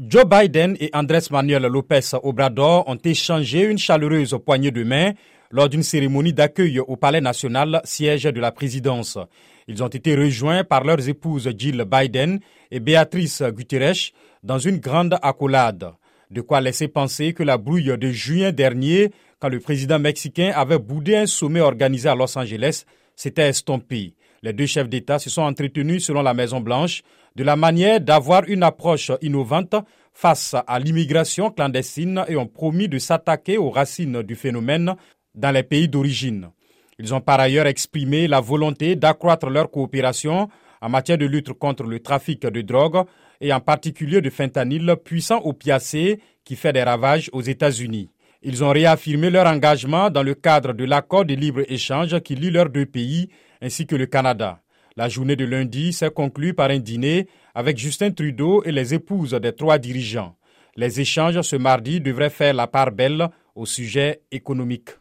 Joe Biden et Andrés Manuel López Obrador ont échangé une chaleureuse poignée de main lors d'une cérémonie d'accueil au Palais national, siège de la présidence. Ils ont été rejoints par leurs épouses Jill Biden et Beatrice Guterres dans une grande accolade. De quoi laisser penser que la brouille de juin dernier, quand le président mexicain avait boudé un sommet organisé à Los Angeles, s'était estompée. Les deux chefs d'État se sont entretenus, selon la Maison-Blanche, de la manière d'avoir une approche innovante face à l'immigration clandestine et ont promis de s'attaquer aux racines du phénomène dans les pays d'origine. Ils ont par ailleurs exprimé la volonté d'accroître leur coopération en matière de lutte contre le trafic de drogue et en particulier de fentanyl puissant opiacé qui fait des ravages aux États-Unis. Ils ont réaffirmé leur engagement dans le cadre de l'accord de libre-échange qui lie leurs deux pays ainsi que le Canada. La journée de lundi s'est conclue par un dîner avec Justin Trudeau et les épouses des trois dirigeants. Les échanges ce mardi devraient faire la part belle au sujet économique.